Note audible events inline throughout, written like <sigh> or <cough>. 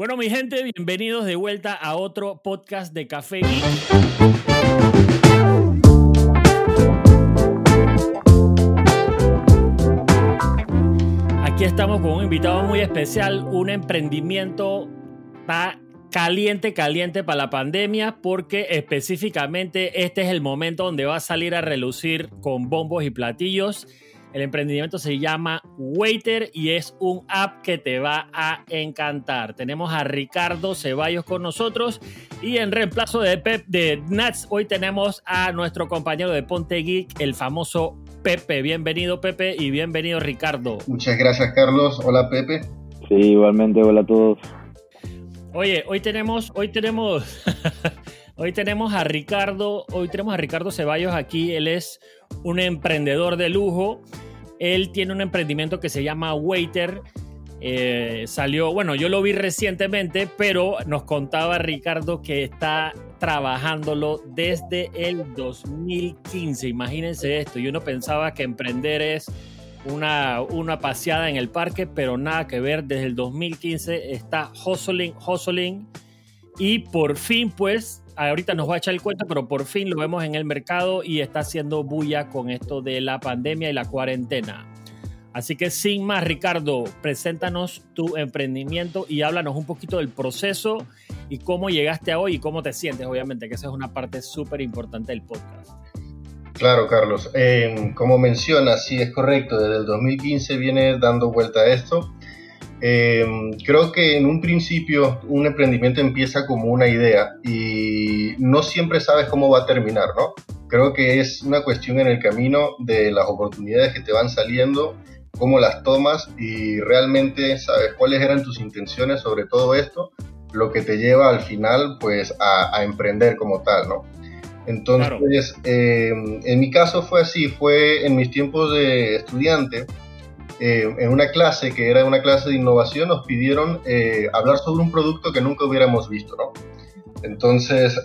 Bueno, mi gente, bienvenidos de vuelta a otro podcast de Café. Aquí estamos con un invitado muy especial, un emprendimiento está caliente, caliente para la pandemia, porque específicamente este es el momento donde va a salir a relucir con bombos y platillos el emprendimiento se llama Waiter y es un app que te va a encantar. Tenemos a Ricardo Ceballos con nosotros y en reemplazo de Pep de Nats, hoy tenemos a nuestro compañero de Ponte Geek, el famoso Pepe. Bienvenido Pepe y bienvenido Ricardo. Muchas gracias Carlos. Hola Pepe. Sí, igualmente, hola a todos. Oye, hoy tenemos, hoy tenemos, <laughs> hoy tenemos a Ricardo, hoy tenemos a Ricardo Ceballos aquí. Él es un emprendedor de lujo. Él tiene un emprendimiento que se llama Waiter. Eh, salió, bueno, yo lo vi recientemente, pero nos contaba Ricardo que está trabajándolo desde el 2015. Imagínense esto. Yo no pensaba que emprender es una, una paseada en el parque, pero nada que ver. Desde el 2015 está hustling, hustling. Y por fin, pues, ahorita nos va a echar el cuento, pero por fin lo vemos en el mercado y está haciendo bulla con esto de la pandemia y la cuarentena. Así que sin más, Ricardo, preséntanos tu emprendimiento y háblanos un poquito del proceso y cómo llegaste a hoy y cómo te sientes, obviamente, que esa es una parte súper importante del podcast. Claro, Carlos. Eh, como mencionas, sí es correcto, desde el 2015 viene dando vuelta a esto. Eh, creo que en un principio un emprendimiento empieza como una idea y no siempre sabes cómo va a terminar, ¿no? Creo que es una cuestión en el camino de las oportunidades que te van saliendo, cómo las tomas y realmente sabes cuáles eran tus intenciones sobre todo esto, lo que te lleva al final pues a, emprender como tal, ¿no? Entonces, eh, en mi caso fue así, fue en mis tiempos de estudiante, eh, en una clase que era una clase de innovación, nos pidieron eh, hablar sobre un producto que nunca hubiéramos visto, ¿no? Entonces,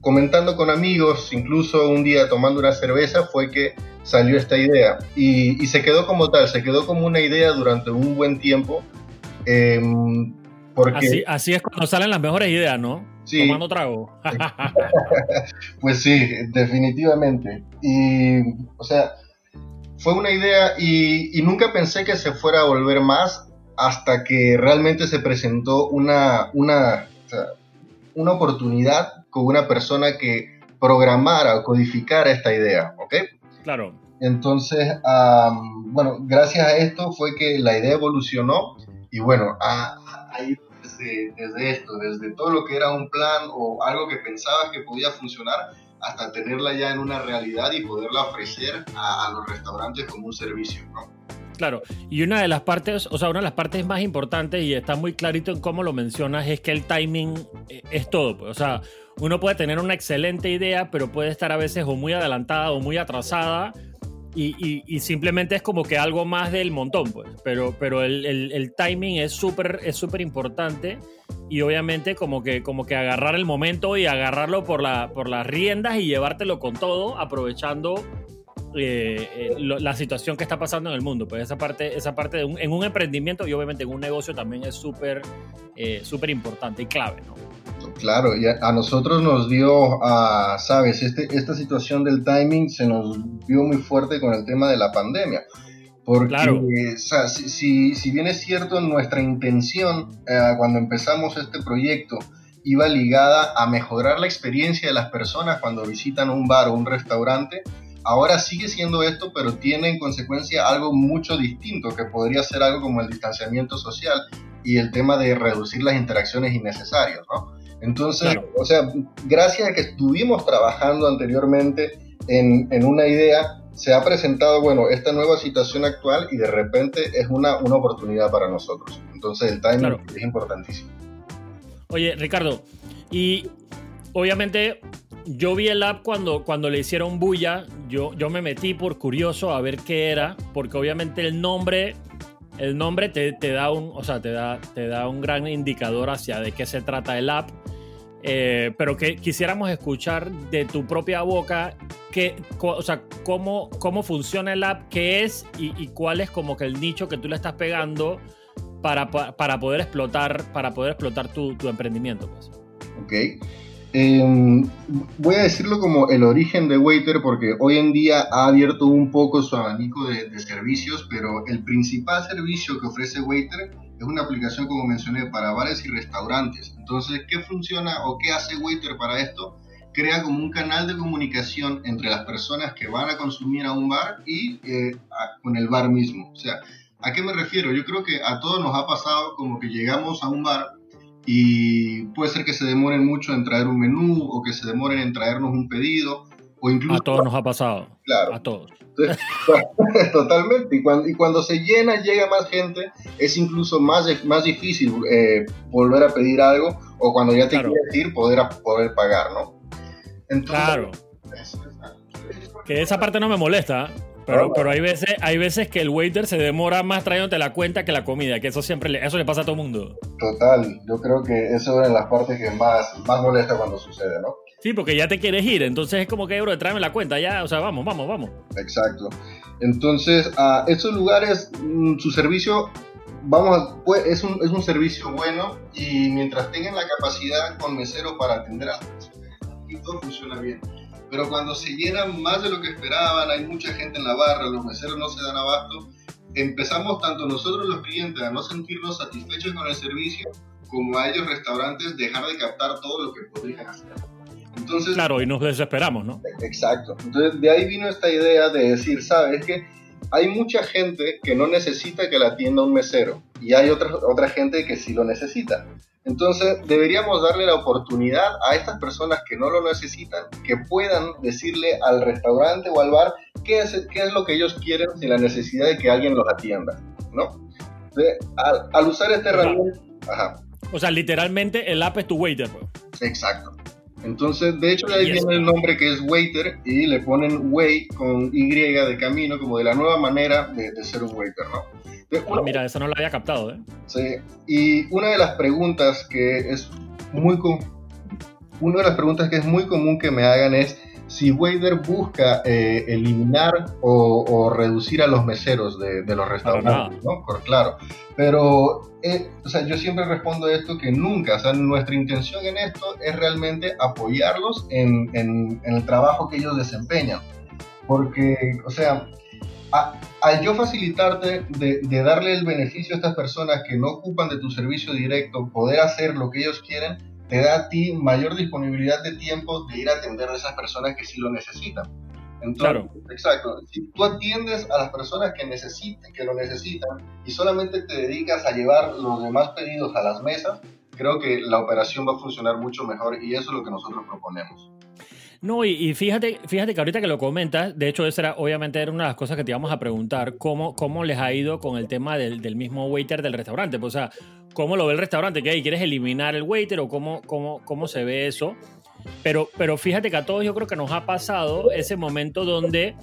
comentando con amigos, incluso un día tomando una cerveza, fue que salió esta idea y, se quedó como tal, se quedó como una idea durante un buen tiempo. Em, porque... Así, es cuando salen las mejores ideas, ¿no? Sí. Tomando trago. <laughs> pues sí, definitivamente. Y, o sea, fue una idea y, nunca pensé que se fuera a volver más hasta que realmente se presentó una, una, una oportunidad con una persona que programara o codificara esta idea, ¿ok? Claro. Entonces, bueno, gracias a esto fue que la idea evolucionó y bueno, ahí desde, desde esto, desde todo lo que era un plan o algo que pensabas que podía funcionar, hasta tenerla ya en una realidad y poderla ofrecer a, los restaurantes como un servicio, ¿no? Claro, y una de las partes, o sea, una de las partes más importantes y está muy clarito en cómo lo mencionas es que el timing eh, es todo, pues, o sea, uno puede tener una excelente idea, pero puede estar a veces o muy adelantada o muy atrasada y, simplemente es como que algo más del montón, pues. Pero, pero el, timing es súper es súper importante y obviamente como que, como que agarrar el momento y agarrarlo por, la, por las riendas y llevártelo con todo, aprovechando eh, eh, la situación que está pasando en el mundo. Pues esa parte, esa parte de un, en un emprendimiento y obviamente en un negocio también es súper eh, súper importante y clave, ¿no? Claro, y a, nosotros nos dio, a, sabes, este, esta situación del timing se nos vio muy fuerte con el tema de la pandemia. Porque, si, si, bien es cierto, nuestra intención eh, cuando empezamos este proyecto iba ligada a mejorar la experiencia de las personas cuando visitan un bar o un restaurante, ahora sigue siendo esto, pero tiene en consecuencia algo mucho distinto, que podría ser algo como el distanciamiento social y el tema de reducir las interacciones innecesarias, ¿no? Entonces, o sea, gracias a que estuvimos trabajando anteriormente en, en, una idea, se ha presentado, bueno, esta nueva situación actual y de repente es una, una oportunidad para nosotros. Entonces, el timing es importantísimo. Oye, Ricardo, y obviamente yo vi el app cuando, cuando le hicieron bulla, yo, yo me metí por curioso a ver qué era, porque obviamente el nombre el nombre te, da un, o sea, te da, te da un gran indicador hacia de qué se trata el app. Eh, pero que quisiéramos escuchar de tu propia boca que, o sea, cómo, cómo funciona el app, qué es y, cuál es como que el nicho que tú le estás pegando para, para, poder explotar, para poder explotar tu, tu emprendimiento. Pues. Ok. Em, voy a decirlo como el origen de Waiter porque hoy en día ha abierto un poco su abanico de, servicios, pero el principal servicio que ofrece Waiter es una aplicación, como mencioné, para bares y restaurantes. Entonces, ¿qué funciona o qué hace Waiter para esto? Crea como un canal de comunicación entre las personas que van a consumir a un bar y eh, con el bar mismo. O sea, ¿a qué me refiero? Yo creo que a todos nos ha pasado como que llegamos a un bar y puede ser que se demoren mucho en traer un menú o que se demoren en traernos un pedido o incluso... A todos nos ha pasado. Claro. A todos. <laughs> Totalmente. Y cuando, y cuando, se llena, llega más gente, es incluso más, más difícil eh, volver a pedir algo o cuando ya te quieres ir, poder, poder pagar, ¿no? claro. que esa parte no me molesta. Pero, pero hay, veces, hay veces que el waiter se demora más trayéndote la cuenta que la comida, que eso siempre le, eso le pasa a todo el mundo. Total, yo creo que eso es una de las partes que más, más molesta cuando sucede, ¿no? Sí, porque ya te quieres ir, entonces es como que, bro, tráeme la cuenta, ya, o sea, vamos, vamos, vamos. Exacto. Entonces, a esos lugares, mm, su servicio, vamos, pues, es, un, es un servicio bueno y mientras tengan la capacidad con mesero para atender a y todo funciona bien pero cuando se llenan más de lo que esperaban, hay mucha gente en la barra, los meseros no se dan abasto, empezamos tanto nosotros los clientes a no sentirnos satisfechos con el servicio, como a ellos restaurantes dejar de captar todo lo que podrían hacer. Entonces, claro, y nos desesperamos, ¿no? Exacto. Entonces de ahí vino esta idea de decir, ¿sabes qué? Hay mucha gente que no necesita que la atienda un mesero y hay otra, otra gente que sí lo necesita. Entonces, deberíamos darle la oportunidad a estas personas que no lo necesitan, que puedan decirle al restaurante o al bar qué es, qué es lo que ellos quieren sin la necesidad de que alguien los atienda, ¿no? al, usar este herramienta... Ajá. O sea, literalmente el app es tu waiter. Pues. Exacto. Entonces, de hecho, de ahí viene el nombre que es waiter y le ponen way con Y de camino, como de la nueva manera de, de ser un waiter, ¿no? Ah, mira, eso no lo había captado, ¿eh? Sí, y una de las preguntas que es muy una de las preguntas que es muy común que me hagan es si Wader busca eh, eliminar o, reducir a los meseros de, los restaurantes, ¿no? Por, claro. Pero, eh, o sea, yo siempre respondo a esto que nunca, o sea, nuestra intención en esto es realmente apoyarlos en, en el trabajo que ellos desempeñan. Porque, o sea, al yo facilitarte de, darle el beneficio a estas personas que no ocupan de tu servicio directo, poder hacer lo que ellos quieren, te da a ti mayor disponibilidad de tiempo de ir a atender a esas personas que sí lo necesitan. Entonces, claro. exacto. Si tú atiendes a las personas que necesiten, que lo necesitan, y solamente te dedicas a llevar los demás pedidos a las mesas, creo que la operación va a funcionar mucho mejor y eso es lo que nosotros proponemos. No, y, fíjate, fíjate que ahorita que lo comentas, de hecho, esa era, obviamente era una de las cosas que te íbamos a preguntar, cómo, cómo les ha ido con el tema del, mismo waiter del restaurante. Pues, o sea, ¿cómo lo ve el restaurante? ¿Qué ¿Quieres eliminar el waiter o cómo, cómo, cómo se ve eso? Pero, pero fíjate que a todos yo creo que nos ha pasado ese momento donde,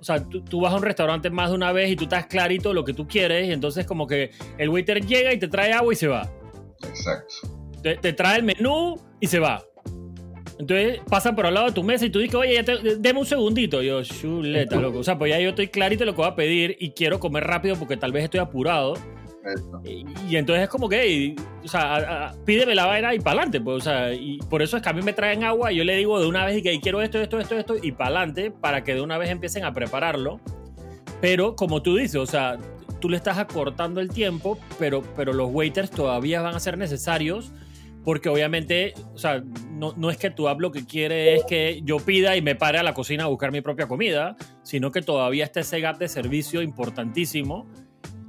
o sea, tú, vas a un restaurante más de una vez y tú estás clarito lo que tú quieres y entonces como que el waiter llega y te trae agua y se va. Exacto. Te, te trae el menú y se va. Entonces pasan por al lado de tu mesa y tú dices, oye, ya te, deme un segundito. yo, chuleta, loco. O sea, pues ya yo estoy clarito lo que voy a pedir y quiero comer rápido porque tal vez estoy apurado. Y, entonces es como que, o sea, pídeme la vaina y para adelante, pues, o sea, y por eso es que a mí me traen agua y yo le digo de una vez y que quiero esto, esto, esto, esto y para adelante para que de una vez empiecen a prepararlo. Pero como tú dices, o sea, tú le estás acortando el tiempo, pero, pero los waiters todavía van a ser necesarios porque obviamente, o sea, no, no, es que tu app lo que quiere es que yo pida y me pare a la cocina a buscar mi propia comida, sino que todavía está ese gap de servicio importantísimo,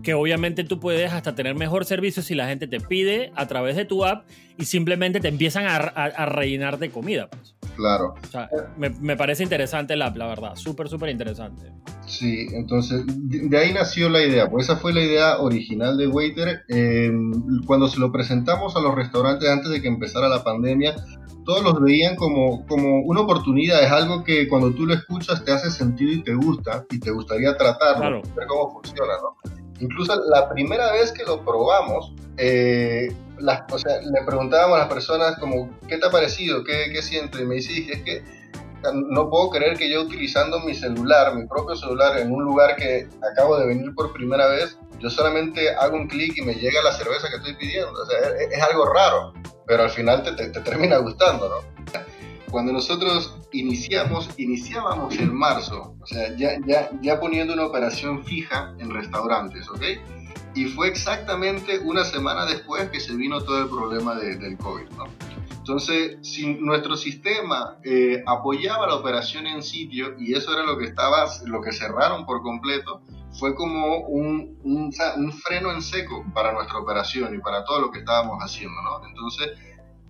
que obviamente tú puedes hasta tener mejor servicio si la gente te pide a través de tu app y simplemente te empiezan a, a, rellenar de comida. Pues. Claro. O sea, me, me, parece interesante la app, la verdad, súper, súper interesante. Sí, entonces de, ahí nació la idea, pues esa fue la idea original de Waiter. Em, cuando se lo presentamos a los restaurantes antes de que empezara la pandemia, todos los veían como, como una oportunidad, es algo que cuando tú lo escuchas te hace sentido y te gusta y te gustaría tratarlo, ver cómo funciona, ¿no? Incluso la primera vez que lo probamos, eh, o sea, le preguntábamos a las personas como, ¿qué te ha parecido? ¿Qué, qué sientes? Y me dice, es que no puedo creer que yo utilizando mi celular, mi propio celular, en un lugar que acabo de venir por primera vez, yo solamente hago un clic y me llega la cerveza que estoy pidiendo. O sea, es, algo raro, pero al final te, te, termina gustando, ¿no? Cuando nosotros iniciamos, iniciábamos en marzo, o sea, ya, ya, ya poniendo una operación fija en restaurantes, ¿ok? Y fue exactamente una semana después que se vino todo el problema del COVID, ¿no? Entonces, si nuestro sistema eh, apoyaba la operación en sitio y eso era lo que estaba, lo que cerraron por completo, fue como un, un, un, freno en seco para nuestra operación y para todo lo que estábamos haciendo, ¿no? Entonces,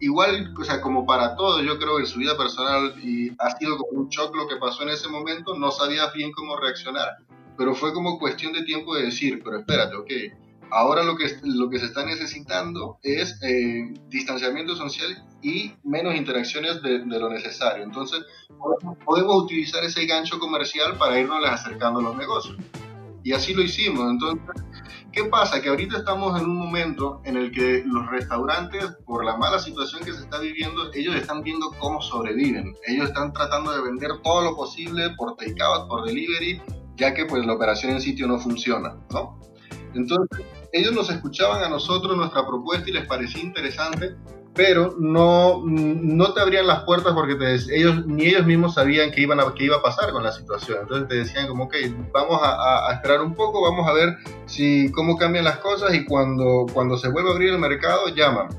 igual, o sea, como para todo, yo creo que en su vida personal y ha sido como un shock lo que pasó en ese momento, no sabía bien cómo reaccionar, pero fue como cuestión de tiempo de decir, pero espérate, ok, Ahora lo que, lo que se está necesitando es eh, distanciamiento social y menos interacciones de, lo necesario. Entonces, podemos utilizar ese gancho comercial para irnos acercando a los negocios. Y así lo hicimos. Entonces, ¿qué pasa? Que ahorita estamos en un momento en el que los restaurantes, por la mala situación que se está viviendo, ellos están viendo cómo sobreviven. Ellos están tratando de vender todo lo posible por takeout, por delivery, ya que pues la operación en sitio no funciona, ¿no? Entonces, ellos nos escuchaban a nosotros nuestra propuesta y les parecía interesante, pero no, no te abrían las puertas porque te, ellos, ni ellos mismos sabían qué, iban a, qué iba a pasar con la situación. Entonces te decían como, ok, vamos a, esperar un poco, vamos a ver si, cómo cambian las cosas y cuando, cuando se vuelva a abrir el mercado, llaman.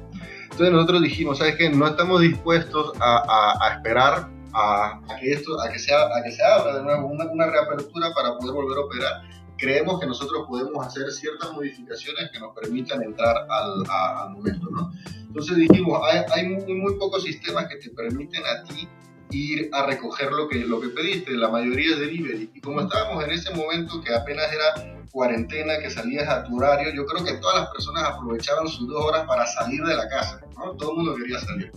Entonces nosotros dijimos, ¿sabes qué? No estamos dispuestos a, esperar a, que esto, a que, sea, a que se abra de nuevo una reapertura para poder volver a operar creemos que nosotros podemos hacer ciertas modificaciones que nos permitan entrar al, al momento, ¿no? Entonces dijimos, hay, hay muy, muy, pocos sistemas que te permiten a ti ir a recoger lo que, lo que pediste, la mayoría es delivery. Y como estábamos en ese momento que apenas era cuarentena, que salías a tu horario, yo creo que todas las personas aprovechaban sus dos horas para salir de la casa, ¿no? Todo el mundo quería salir.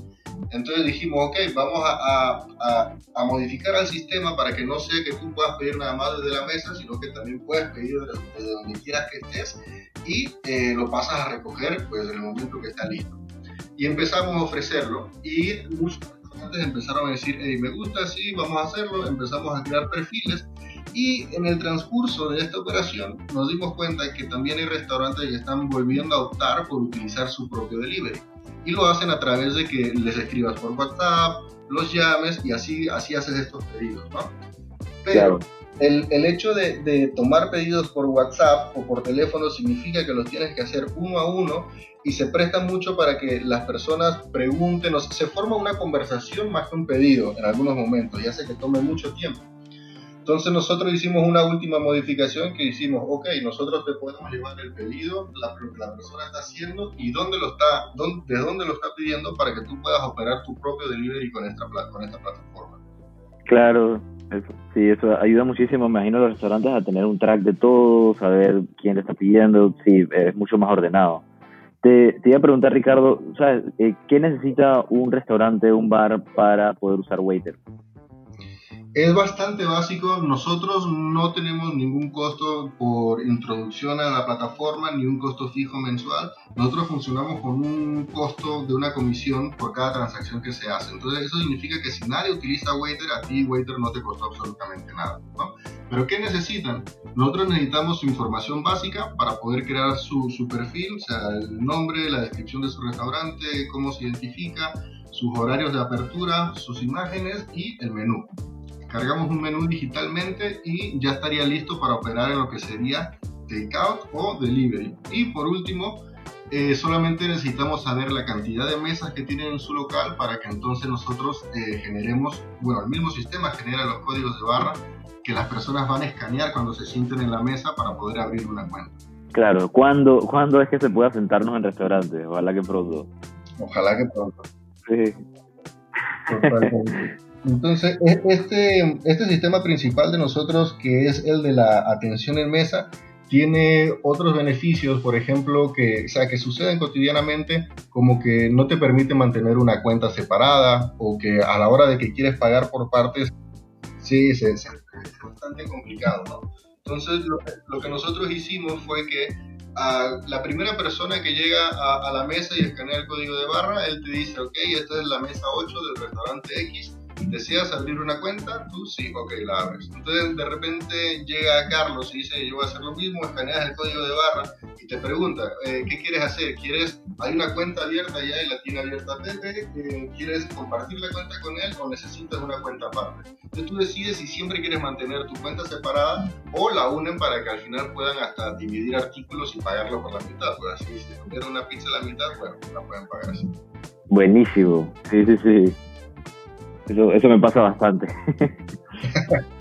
Entonces dijimos, ok, vamos a, modificar el sistema para que no sea que tú puedas pedir nada más desde la mesa, sino que también puedes pedir desde, donde quieras que estés y eh, lo pasas a recoger pues, en el momento que está listo. Y empezamos a ofrecerlo y empezaron a decir, hey, me gusta, sí, vamos a hacerlo, empezamos a crear perfiles. Y en el transcurso de esta operación nos dimos cuenta que también hay restaurantes que están volviendo a optar por utilizar su propio delivery. Y lo hacen a través de que les escribas por WhatsApp, los llames y así, así haces estos pedidos, ¿no? Pero el, el, hecho de, de, tomar pedidos por WhatsApp o por teléfono significa que los tienes que hacer uno a uno y se presta mucho para que las personas pregunten, o se forma una conversación más que un pedido en algunos momentos y hace que tome mucho tiempo. Entonces nosotros hicimos una última modificación que hicimos, ok, nosotros te podemos llevar el pedido, lo que la persona está haciendo y dónde lo está, dónde, de dónde lo está pidiendo para que tú puedas operar tu propio delivery con esta, con esta plataforma. Claro, sí, eso ayuda muchísimo, imagino, a los restaurantes a tener un track de todo, saber quién le está pidiendo, sí, es mucho más ordenado. Te, te iba a preguntar, Ricardo, ¿sabes, eh, ¿qué necesita un restaurante, un bar para poder usar Waiter? Es bastante básico. Nosotros no tenemos ningún costo por introducción a la plataforma ni un costo fijo mensual. Nosotros funcionamos con un costo de una comisión por cada transacción que se hace. Entonces eso significa que si nadie utiliza Waiter, a ti Waiter no te costó absolutamente nada. Pero ¿qué necesitan? Nosotros necesitamos su información básica para poder crear su, su perfil, o sea, el nombre, la descripción de su restaurante, cómo se identifica, sus horarios de apertura, sus imágenes y el menú cargamos un menú digitalmente y ya estaría listo para operar en lo que sería takeout o delivery. Y por último, eh, solamente necesitamos saber la cantidad de mesas que tienen en su local para que entonces nosotros eh, generemos, bueno, el mismo sistema genera los códigos de barra que las personas van a escanear cuando se sienten en la mesa para poder abrir una cuenta. Claro, ¿cuándo, ¿cuándo es que se pueda sentarnos en restaurantes? Ojalá que pronto. Ojalá que pronto. Sí. <laughs> Entonces, e, este, este sistema principal de nosotros, que es el de la atención en mesa, tiene otros beneficios, por ejemplo, que, o sea, que suceden cotidianamente, como que no te permite mantener una cuenta separada o que a la hora de que quieres pagar por partes, sí, es, es bastante complicado, ¿no? Entonces, lo, que nosotros hicimos fue que a la primera persona que llega a, a, la mesa y escanea el código de barra, él te dice, ok, esta es la mesa 8 del restaurante X, ¿deseas abrir una cuenta? Tú sí, ok, la abres. Entonces de repente llega Carlos y dice, yo voy a hacer lo mismo, escaneas el código de barra y te pregunta, eh, ¿qué quieres hacer? ¿Quieres, hay una cuenta abierta ya y la tiene abierta Pepe, eh, ¿quieres compartir la cuenta con él o necesitas una cuenta aparte? Entonces tú decides si siempre quieres mantener tu cuenta separada o la unen para que al final puedan hasta dividir artículos y pagarlo por la mitad. Pues así, si comieron una pizza a la mitad, bueno, la pueden pagar así. Buenísimo, sí, sí, sí. Eso, eso me pasa bastante. <laughs>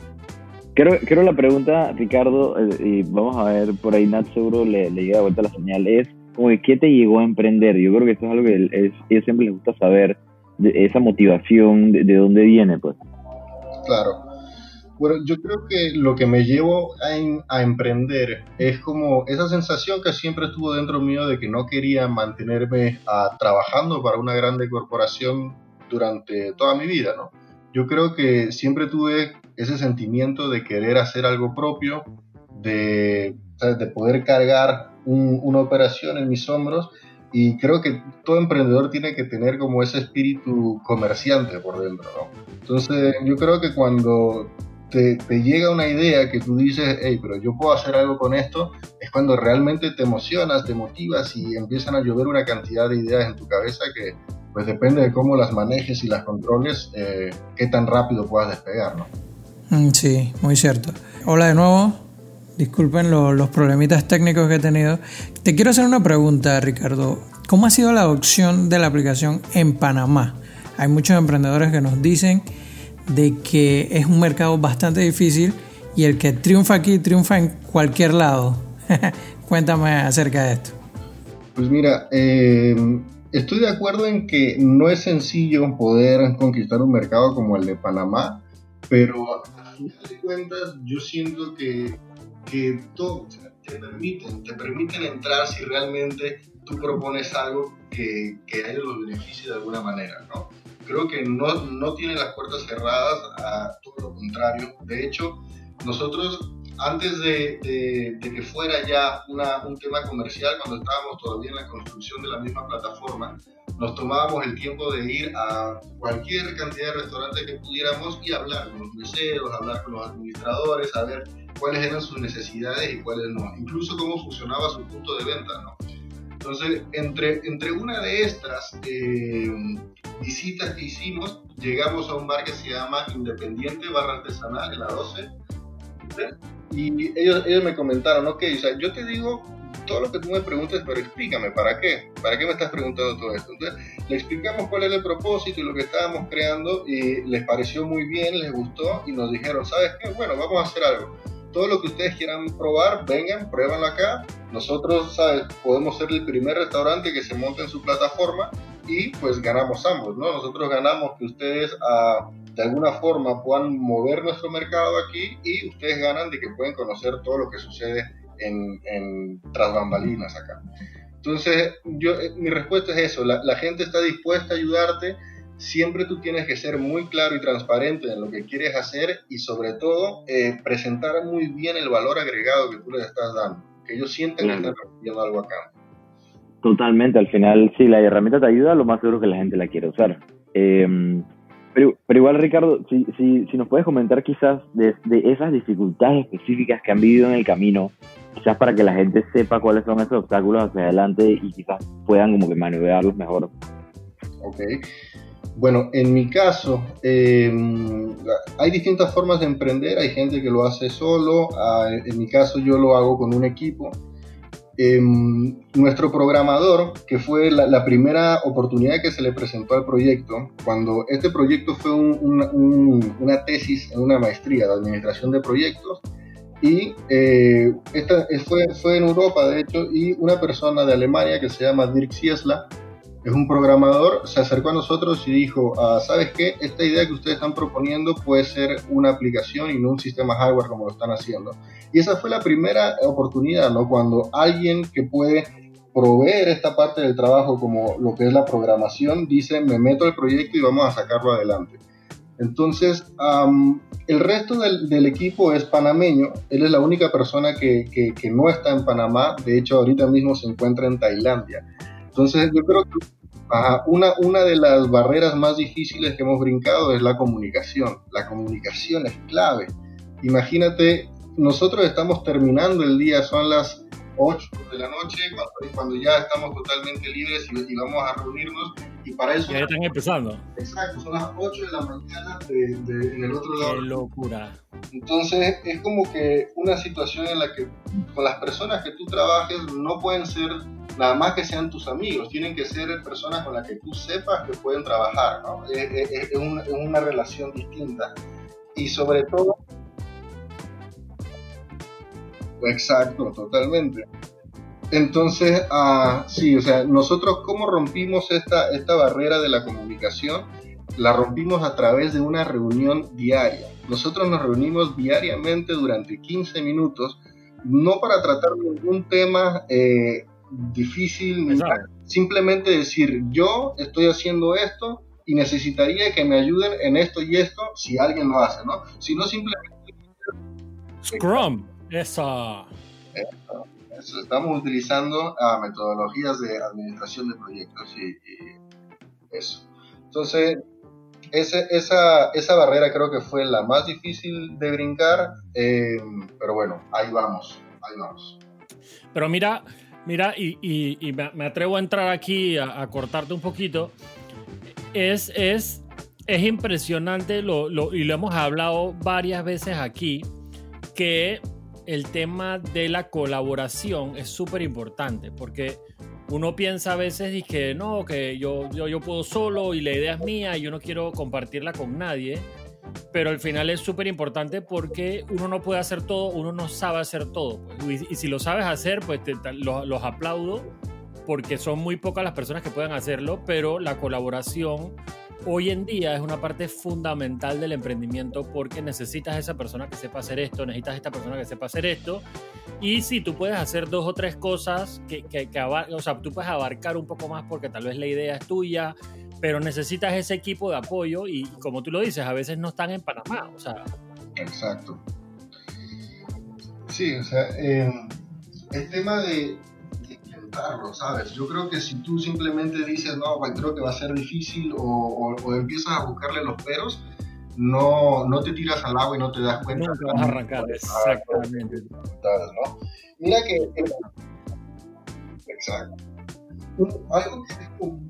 creo, la pregunta, Ricardo, eh, y vamos a ver, por ahí Nat seguro le, le llega de vuelta la señal, es como ¿qué te llegó a emprender? Yo creo que eso es algo que es, ellos siempre les gusta saber, esa motivación, de, dónde viene, pues. Claro. Bueno, yo creo que lo que me llevó a, a, emprender es como esa sensación que siempre estuvo dentro mío de que no quería mantenerme ah, trabajando para una grande corporación durante toda mi vida, ¿no? Yo creo que siempre tuve ese sentimiento de querer hacer algo propio, de, de poder cargar una operación en mis hombros y creo que todo emprendedor tiene que tener como ese espíritu comerciante por dentro, ¿no? Entonces yo creo que cuando te, te, llega una idea que tú dices, hey, pero yo puedo hacer algo con esto, es cuando realmente te emocionas, te motivas y empiezan a llover una cantidad de ideas en tu cabeza que pues depende de cómo las manejes y las controles, eh, qué tan rápido puedas despegar, ¿no? Mm, sí, muy cierto. Hola de nuevo, disculpen los problemitas técnicos que he tenido. Te quiero hacer una pregunta, Ricardo. ¿Cómo ha sido la adopción de la aplicación en Panamá? Hay muchos emprendedores que nos dicen de que es un mercado bastante difícil y el que triunfa aquí triunfa en cualquier lado. <laughs> Cuéntame acerca de esto. Pues mira, eh, estoy de acuerdo en que no es sencillo poder conquistar un mercado como el de Panamá, pero a final de cuentas yo siento que, que todo, te, permiten, te permiten entrar si realmente tú propones algo que, que a ellos los beneficie de alguna manera, ¿no? Creo que no, no tiene las puertas cerradas, a todo lo contrario. De hecho, nosotros antes de, que fuera ya un tema comercial, cuando estábamos todavía en la construcción de la misma plataforma, nos tomábamos el tiempo de ir a cualquier cantidad de restaurantes que pudiéramos y hablar con los meseros, hablar con los administradores, saber cuáles eran sus necesidades y cuáles no, incluso cómo funcionaba su punto de venta, ¿no? Entonces, entre, entre una de estas eh, visitas que hicimos, llegamos a un bar que se llama Independiente Barra Artesanal, en la 12, y ellos, ellos me comentaron, ok, o sea, yo te digo todo lo que tú me preguntes, pero explícame, ¿para qué? ¿Para qué me estás preguntando todo esto? Entonces, le explicamos cuál era el propósito y lo que estábamos creando y les pareció muy bien, les gustó y nos dijeron, ¿sabes qué? Bueno, vamos a hacer algo. Todo lo que ustedes quieran probar, vengan, pruébanlo acá. Nosotros, ¿sabes? Podemos ser el primer restaurante que se monte en su plataforma y pues ganamos ambos, ¿no? Nosotros ganamos que ustedes. Ah, de alguna forma puedan mover nuestro mercado aquí y ustedes ganan de que pueden conocer todo lo que sucede en, en tras bambalinas acá. Entonces, yo, eh, mi respuesta es eso, la, gente está dispuesta a ayudarte, siempre tú tienes que ser muy claro y transparente en lo que quieres hacer y sobre todo eh, presentar muy bien el valor agregado que tú les estás dando, que ellos sientan que están recibiendo algo acá. Totalmente, al final, si la herramienta te ayuda, lo más seguro que la gente la quiere usar. Eh, pero, pero igual, Ricardo, si, si, si nos puedes comentar quizás de, de, esas dificultades específicas que han vivido en el camino, quizás para que la gente sepa cuáles son esos obstáculos hacia adelante y quizás puedan como que maniobrarlos mejor. Ok. Bueno, en mi caso, eh, hay distintas formas de emprender. Hay gente que lo hace solo. Ah, en mi caso, yo lo hago con un equipo. Em, nuestro programador, que fue la, primera oportunidad que se le presentó al proyecto, cuando este proyecto fue una tesis en una maestría de administración de proyectos, y eh, esta fue, fue en Europa, de hecho, y una persona de Alemania que se llama Dirk Siesla, es un programador, se acercó a nosotros y dijo, ah, ¿sabes qué? Esta idea que ustedes están proponiendo puede ser una aplicación y no un sistema hardware como lo están haciendo. Y esa fue la primera oportunidad, ¿no? Cuando alguien que puede proveer esta parte del trabajo como lo que es la programación dice, me meto al proyecto y vamos a sacarlo adelante. Entonces, el resto del, equipo es panameño. Él es la única persona que, que, no está en Panamá. De hecho, ahorita mismo se encuentra en Tailandia. Entonces, yo creo que una, una de las barreras más difíciles que hemos brincado es la comunicación. La comunicación es clave. Imagínate, nosotros estamos terminando el día, son las 8 de la noche, cuando, ya estamos totalmente libres y, vamos a reunirnos. Y para eso. Ya están empezando. Exacto, son las 8 de la mañana de, en el otro lado. Qué locura. Entonces, es como que una situación en la que con las personas que tú trabajes no pueden ser nada más que sean tus amigos, tienen que ser personas con las que tú sepas que pueden trabajar, ¿no? Es, una relación distinta. Y sobre todo... Exacto, totalmente. Entonces, ah, sí, o sea, nosotros cómo rompimos esta, esta barrera de la comunicación, la rompimos a través de una reunión diaria. Nosotros nos reunimos diariamente durante 15 minutos, no para tratar ningún tema eh, difícil, simplemente decir, yo estoy haciendo esto y necesitaría que me ayuden en esto y esto si alguien lo hace, ¿no? Si no simplemente... Scrum, esa... Estamos utilizando ah, metodologías de administración de proyectos y, eso. Entonces, ese, esa, esa barrera creo que fue la más difícil de brincar, eh, pero bueno, ahí vamos, ahí vamos. Pero mira, Mira, y, me atrevo a entrar aquí a, cortarte un poquito. Es, es, es impresionante, lo, y lo hemos hablado varias veces aquí, que el tema de la colaboración es súper importante, porque uno piensa a veces y que no, que yo, yo, yo puedo solo y la idea es mía y yo no quiero compartirla con nadie pero al final es súper importante porque uno no puede hacer todo, uno no sabe hacer todo. Pues. Y, si lo sabes hacer, pues los, aplaudo porque son muy pocas las personas que puedan hacerlo, pero la colaboración hoy en día es una parte fundamental del emprendimiento porque necesitas esa persona que sepa hacer esto, necesitas esta persona que sepa hacer esto. Y si tú puedes hacer dos o tres cosas que, que, o sea, tú puedes abarcar un poco más porque tal vez la idea es tuya, pero necesitas ese equipo de apoyo y como tú lo dices, a veces no están en Panamá, o sea. Exacto. Sí, o sea, em, el tema de, intentarlo, ¿sabes? Yo creo que si tú simplemente dices, no, pues, creo que va a ser difícil o, empiezas a buscarle los peros, no, no te tiras al agua y no te das cuenta. Nunca vas a arrancar, exactamente. ¿no? Mira que... Exacto. Algo que es muy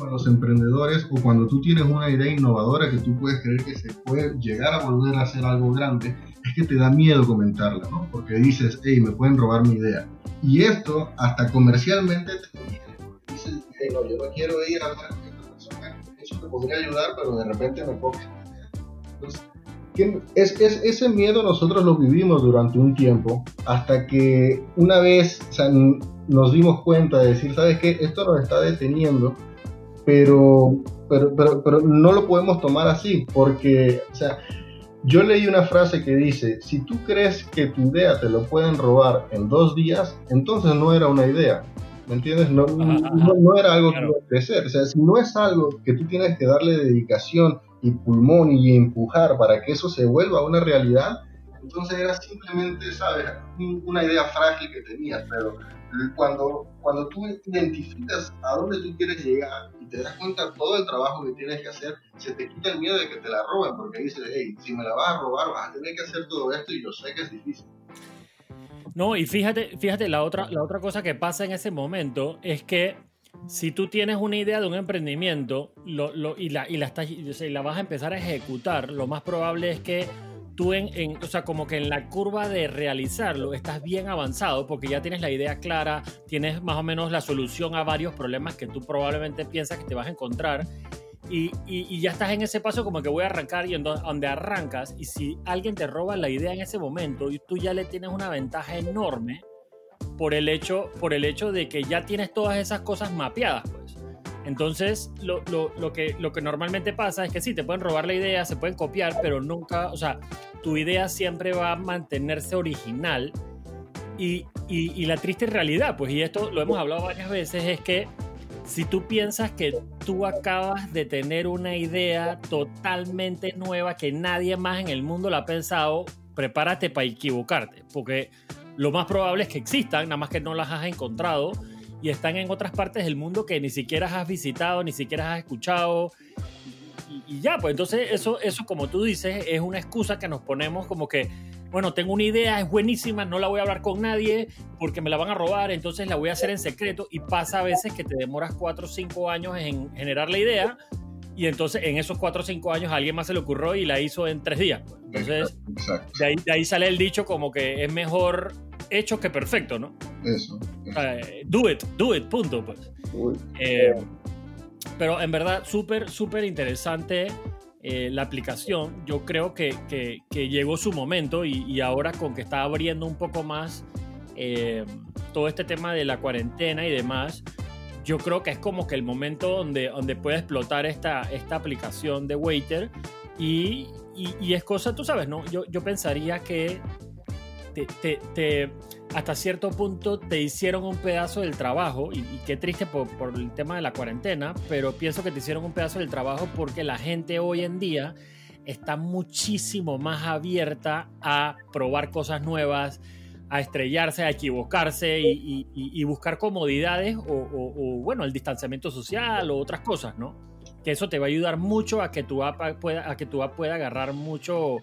con los emprendedores o cuando tú tienes una idea innovadora que tú puedes creer que se puede llegar a volver a hacer algo grande, es que te da miedo comentarla, ¿no? Porque dices, hey, me pueden robar mi idea. Y esto hasta comercialmente te conviene. Dices, hey, no, yo no quiero ir a hablar con esta persona, eso te podría ayudar, pero de repente me. Entonces, es, es, ese miedo nosotros lo vivimos durante un tiempo hasta que una vez nos dimos cuenta de decir, ¿sabes qué? Esto nos está deteniendo pero, pero, pero, pero no lo podemos tomar así, porque, o sea, yo leí una frase que dice, si tú crees que tu idea te lo pueden robar en dos días, entonces no era una idea. ¿Me entiendes? No, no, era algo que iba a crecer. O sea, si no es algo que tú tienes que darle dedicación y pulmón y empujar para que eso se vuelva una realidad, entonces era simplemente, ¿sabes? Una idea frágil que tenías, pero cuando, cuando tú identificas a dónde tú quieres llegar y te das cuenta de todo el trabajo que tienes que hacer, se te quita el miedo de que te la roben, porque dices, hey, si me la vas a robar, vas a tener que hacer todo esto y yo sé que es difícil. No, y fíjate, fíjate, la otra, la otra cosa que pasa en ese momento es que si tú tienes una idea de un emprendimiento lo, lo, y, la, y, la estás, y la vas a empezar a ejecutar, lo más probable es que tú en, o sea, como que en la curva de realizarlo estás bien avanzado porque ya tienes la idea clara, tienes más o menos la solución a varios problemas que tú probablemente piensas que te vas a encontrar y, y, ya estás en ese paso como que voy a arrancar y en donde arrancas y si alguien te roba la idea en ese momento y tú ya le tienes una ventaja enorme por el hecho, por el hecho de que ya tienes todas esas cosas mapeadas, pues. Entonces, lo, lo, lo, que, lo que normalmente pasa es que sí, te pueden robar la idea, se pueden copiar, pero nunca, o sea, tu idea siempre va a mantenerse original. Y, y, la triste realidad, pues, y esto lo hemos hablado varias veces, es que si tú piensas que tú acabas de tener una idea totalmente nueva que nadie más en el mundo la ha pensado, prepárate para equivocarte, porque lo más probable es que existan, nada más que no las has encontrado y están en otras partes del mundo que ni siquiera has visitado, ni siquiera has escuchado. Y, ya, pues entonces eso, eso, como tú dices, es una excusa que nos ponemos como que, bueno, tengo una idea, es buenísima, no la voy a hablar con nadie porque me la van a robar, entonces la voy a hacer en secreto y pasa a veces que te demoras cuatro o cinco años en generar la idea y entonces en esos cuatro o cinco años a alguien más se le ocurrió y la hizo en tres días. Pues. Entonces, De, ahí, de ahí sale el dicho como que es mejor hecho que perfecto, ¿no? Eso. Do it, do it, punto, pues. Eh, pero en verdad, súper, súper interesante eh, la aplicación. Yo creo que, que, llegó su momento y, ahora con que está abriendo un poco más eh, todo este tema de la cuarentena y demás, yo creo que es como que el momento donde, donde puede explotar esta, esta aplicación de Waiter y, y, es cosa, tú sabes, ¿no? Yo, yo pensaría que te, hasta cierto punto te hicieron un pedazo del trabajo y, qué triste por, por, el tema de la cuarentena, pero pienso que te hicieron un pedazo del trabajo porque la gente hoy en día está muchísimo más abierta a probar cosas nuevas, a estrellarse, a equivocarse y, buscar comodidades o, bueno, el distanciamiento social o otras cosas, ¿no? Que eso te va a ayudar mucho a que tu app pueda, a que tu app pueda agarrar mucho,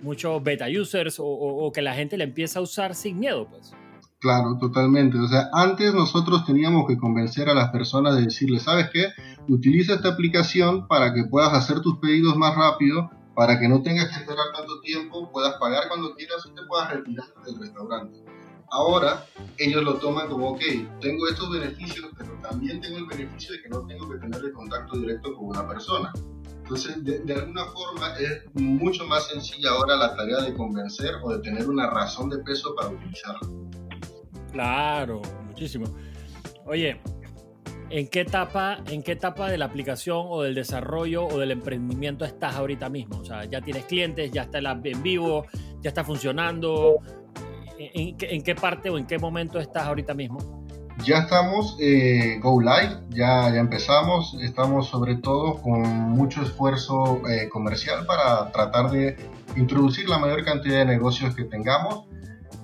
mucho beta users o, que la gente le empiece a usar sin miedo, pues. Claro, totalmente. O sea, antes nosotros teníamos que convencer a las personas de decirles, ¿sabes qué? Utiliza esta aplicación para que puedas hacer tus pedidos más rápido para que no tengas que esperar tanto tiempo, puedas pagar cuando quieras y te puedas retirar del restaurante. Ahora ellos lo toman como, ok, tengo estos beneficios, pero también tengo el beneficio de que no tengo que tener el contacto directo con una persona. Entonces, de, alguna forma es mucho más sencilla ahora la tarea de convencer o de tener una razón de peso para utilizarlo. Claro, muchísimo. Oye, ¿En qué, etapa, ¿En qué etapa de la aplicación o del desarrollo o del emprendimiento estás ahorita mismo? O sea, ya tienes clientes, ya está en vivo, ya está funcionando. ¿En, qué parte o en qué momento estás ahorita mismo? Ya estamos eh, Go Live, ya, ya empezamos, estamos sobre todo con mucho esfuerzo eh, comercial para tratar de introducir la mayor cantidad de negocios que tengamos.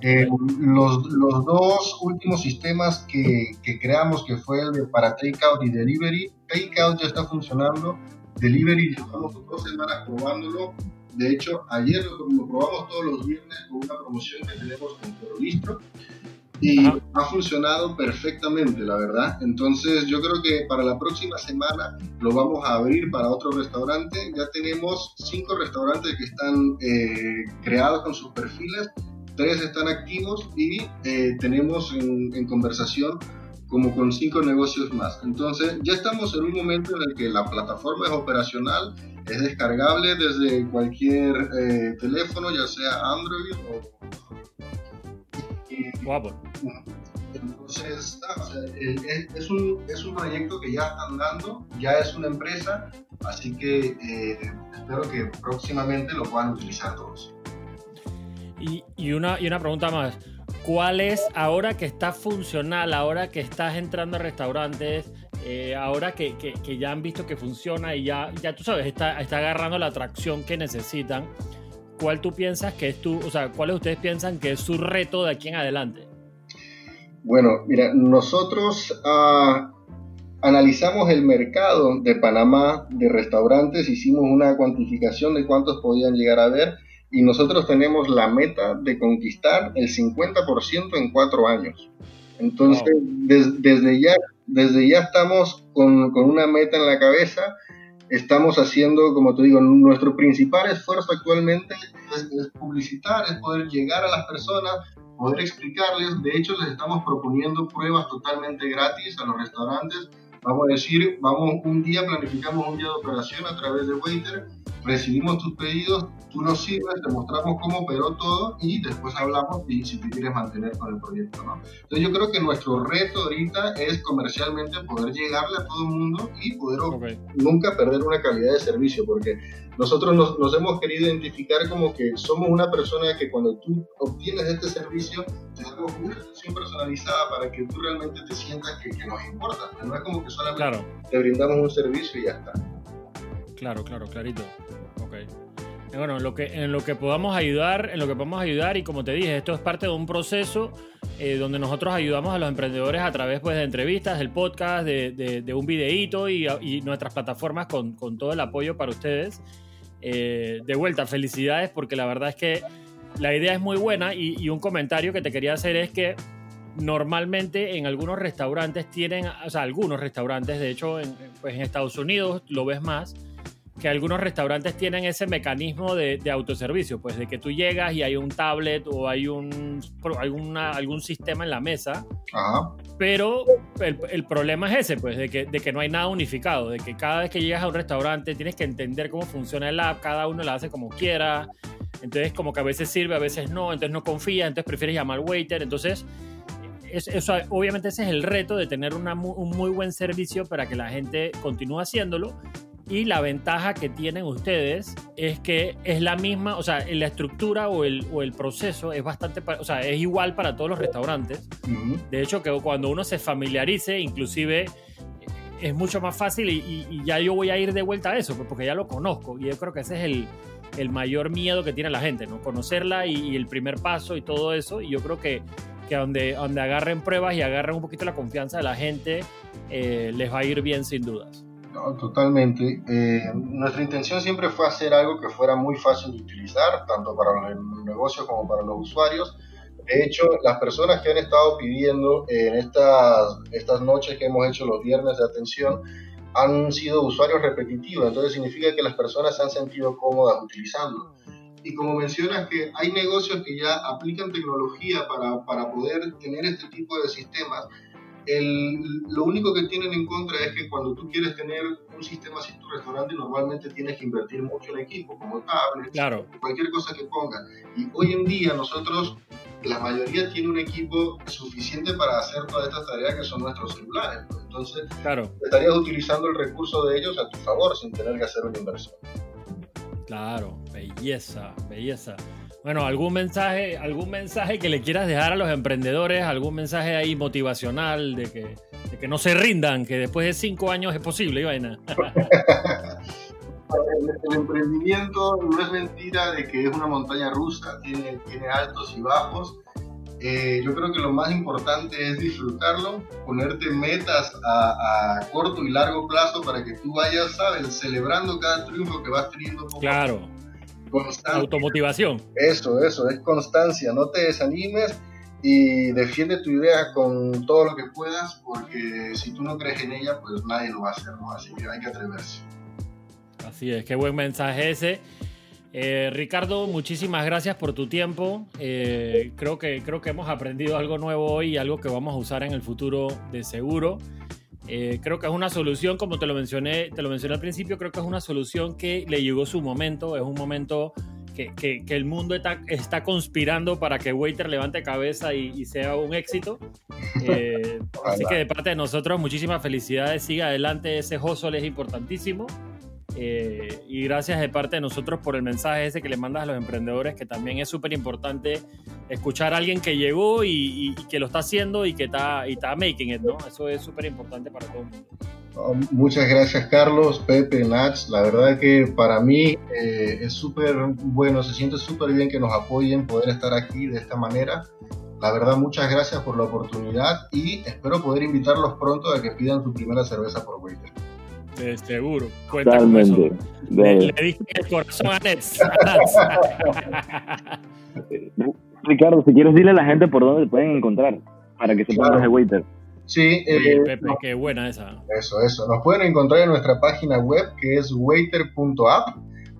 Eh, los, los, dos últimos sistemas que, que, creamos, que fue el de para Takeout y Delivery, Takeout ya está funcionando, Delivery llevamos dos semanas probándolo. De hecho, ayer lo, probamos todos los viernes con una promoción que tenemos con Terroristro y ha funcionado perfectamente, la verdad. Entonces, yo creo que para la próxima semana lo vamos a abrir para otro restaurante. Ya tenemos cinco restaurantes que están eh, creados con sus perfiles tres están activos y eh, tenemos en, conversación como con cinco negocios más. Entonces ya estamos en un momento en el que la plataforma es operacional, es descargable desde cualquier eh, teléfono, ya sea Android o... Guapo. Entonces, eh, es, un, es un proyecto que ya están dando, ya es una empresa, así que espero que próximamente lo puedan utilizar todos. Y, una, y una pregunta más. ¿Cuál es ahora que está funcional, ahora que estás entrando a restaurantes, eh, ahora que, que, ya han visto que funciona y ya, ya tú sabes, está, está agarrando la atracción que necesitan? ¿Cuál tú piensas que es tu, o sea, cuáles ustedes piensan que es su reto de aquí en adelante? Bueno, mira, nosotros ah, analizamos el mercado de Panamá de restaurantes, hicimos una cuantificación de cuántos podían llegar a ver y nosotros tenemos la meta de conquistar el 50% en cuatro años. Entonces, desde, ya, desde ya estamos con, con, una meta en la cabeza, estamos haciendo, como te digo, nuestro principal esfuerzo actualmente es, publicitar, es poder llegar a las personas, poder explicarles, de hecho les estamos proponiendo pruebas totalmente gratis a los restaurantes, vamos a decir, vamos un día, planificamos un día de operación a través de Waiter, recibimos tus pedidos, tú nos sirves, te mostramos cómo operó todo y después hablamos y si te quieres mantener con el proyecto, ¿no? Entonces yo creo que nuestro reto ahorita es comercialmente poder llegarle a todo el mundo y poder nunca perder una calidad de servicio, porque nosotros nos, hemos querido identificar como que somos una persona que cuando tú obtienes este servicio, te damos una atención personalizada para que tú realmente te sientas que, nos importa, no es como que solamente te brindamos un servicio y ya está. Claro, claro, clarito. Ok. Bueno, en lo, que, en lo que podamos ayudar, en lo que podamos ayudar, y como te dije, esto es parte de un proceso eh, donde nosotros ayudamos a los emprendedores a través pues, de entrevistas, del podcast, de, un videíto y, nuestras plataformas con, con, todo el apoyo para ustedes. Eh, de vuelta, felicidades porque la verdad es que la idea es muy buena y, un comentario que te quería hacer es que normalmente en algunos restaurantes tienen, o sea, algunos restaurantes, de hecho en, pues en Estados Unidos lo ves más, que algunos restaurantes tienen ese mecanismo de, autoservicio, pues de que tú llegas y hay un tablet o hay un algún sistema en la mesa, pero el, problema es ese, pues de que, de que no hay nada unificado, de que cada vez que llegas a un restaurante tienes que entender cómo funciona el app, cada uno la hace como quiera, entonces como que a veces sirve, a veces no, entonces no confía, entonces prefieres llamar al waiter, entonces... eso, obviamente ese es el reto de tener una, un muy buen servicio para que la gente continúe haciéndolo, y la ventaja que tienen ustedes es que es la misma, o sea, la estructura o el, o el proceso es bastante, o sea, es igual para todos los restaurantes. De hecho, que cuando uno se familiarice, inclusive es mucho más fácil y, ya yo voy a ir de vuelta a eso, pues, porque ya lo conozco. Y yo creo que ese es el, el mayor miedo que tiene la gente, ¿no? Conocerla y, el primer paso y todo eso. Y yo creo que, que donde, donde agarren pruebas y agarren un poquito la confianza de la gente, eh, les va a ir bien sin dudas totalmente. Eh, nuestra intención siempre fue hacer algo que fuera muy fácil de utilizar, tanto para los negocios como para los usuarios. De hecho, las personas que han estado pidiendo en estas, estas noches que hemos hecho los viernes de atención han sido usuarios repetitivos, entonces significa que las personas se han sentido cómodas utilizando. Y como mencionas que hay negocios que ya aplican tecnología para, para poder tener este tipo de sistemas, el, lo único que tienen en contra es que cuando tú quieres tener un sistema así en tu restaurante, normalmente tienes que invertir mucho en equipo, como tablets, claro. cualquier cosa que pongan. Y hoy en día nosotros, la mayoría tiene un equipo suficiente para hacer todas estas tareas que son nuestros celulares. Entonces, claro. estarías utilizando el recurso de ellos a tu favor sin tener que hacer una inversión. Claro, belleza, belleza. Bueno, algún mensaje, algún mensaje que le quieras dejar a los emprendedores, algún mensaje ahí motivacional de que, que no se rindan, que después de cinco años es posible, Ivana. <laughs> el, emprendimiento no es mentira de que es una montaña rusa, tiene, tiene altos y bajos. Eh, yo creo que lo más importante es disfrutarlo, ponerte metas a, corto y largo plazo para que tú vayas, sabes, celebrando cada triunfo que vas teniendo. claro. Automotivación. Eso, eso, es constancia. No te desanimes y defiende tu idea con todo lo que puedas, porque si tú no crees en ella, pues nadie lo va a hacer, ¿no? Así que hay que atreverse. Así es, qué buen mensaje ese. Eh, Ricardo, muchísimas gracias por tu tiempo. Eh, creo, que, creo que hemos aprendido algo nuevo hoy y algo que vamos a usar en el futuro de seguro. Eh, creo que es una solución, como te lo mencioné, te lo mencioné al principio, creo que es una solución que le llegó su momento, es un momento que, que, el mundo está, está, conspirando para que Waiter levante cabeza y, sea un éxito. <laughs> Eh, así que de parte de nosotros, muchísimas felicidades, siga adelante, ese hustle es importantísimo. Eh, y gracias de parte de nosotros por el mensaje ese que le mandas a los emprendedores, que también es súper importante escuchar a alguien que llegó y, que lo está haciendo y que está, making it, ¿no? Eso es súper importante para todo el mundo. Oh, muchas gracias Carlos, Pepe, Nach. La verdad que para mí eh, es súper bueno, se siente súper bien que nos apoyen poder estar aquí de esta manera. La verdad, muchas gracias por la oportunidad y espero poder invitarlos pronto a que pidan su primera cerveza por Waiter. De seguro. Cuenta eso. Le, le dije el corazón a Nets. <laughs> Ricardo, si quieres dile a la gente por dónde pueden encontrar para que se pongan de waiter. Sí, eh, Pepe, qué buena esa. Eso, eso. Nos pueden encontrar en nuestra página web que es waiter.app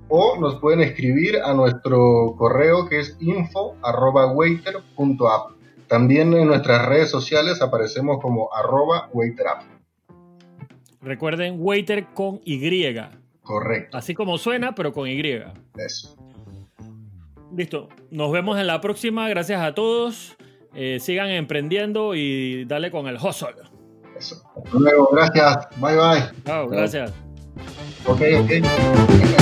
o nos pueden escribir a nuestro correo que es info.waiter.app. También en nuestras redes sociales aparecemos como arroba waiterapp. Recuerden, waiter con Y. Correcto. Así como suena, pero con Y. Eso. Listo. Nos vemos en la próxima. Gracias a todos. Eh, sigan emprendiendo y dale con el hustle. Eso. Hasta luego. Gracias. Bye bye. Chao, gracias. Ok, ok.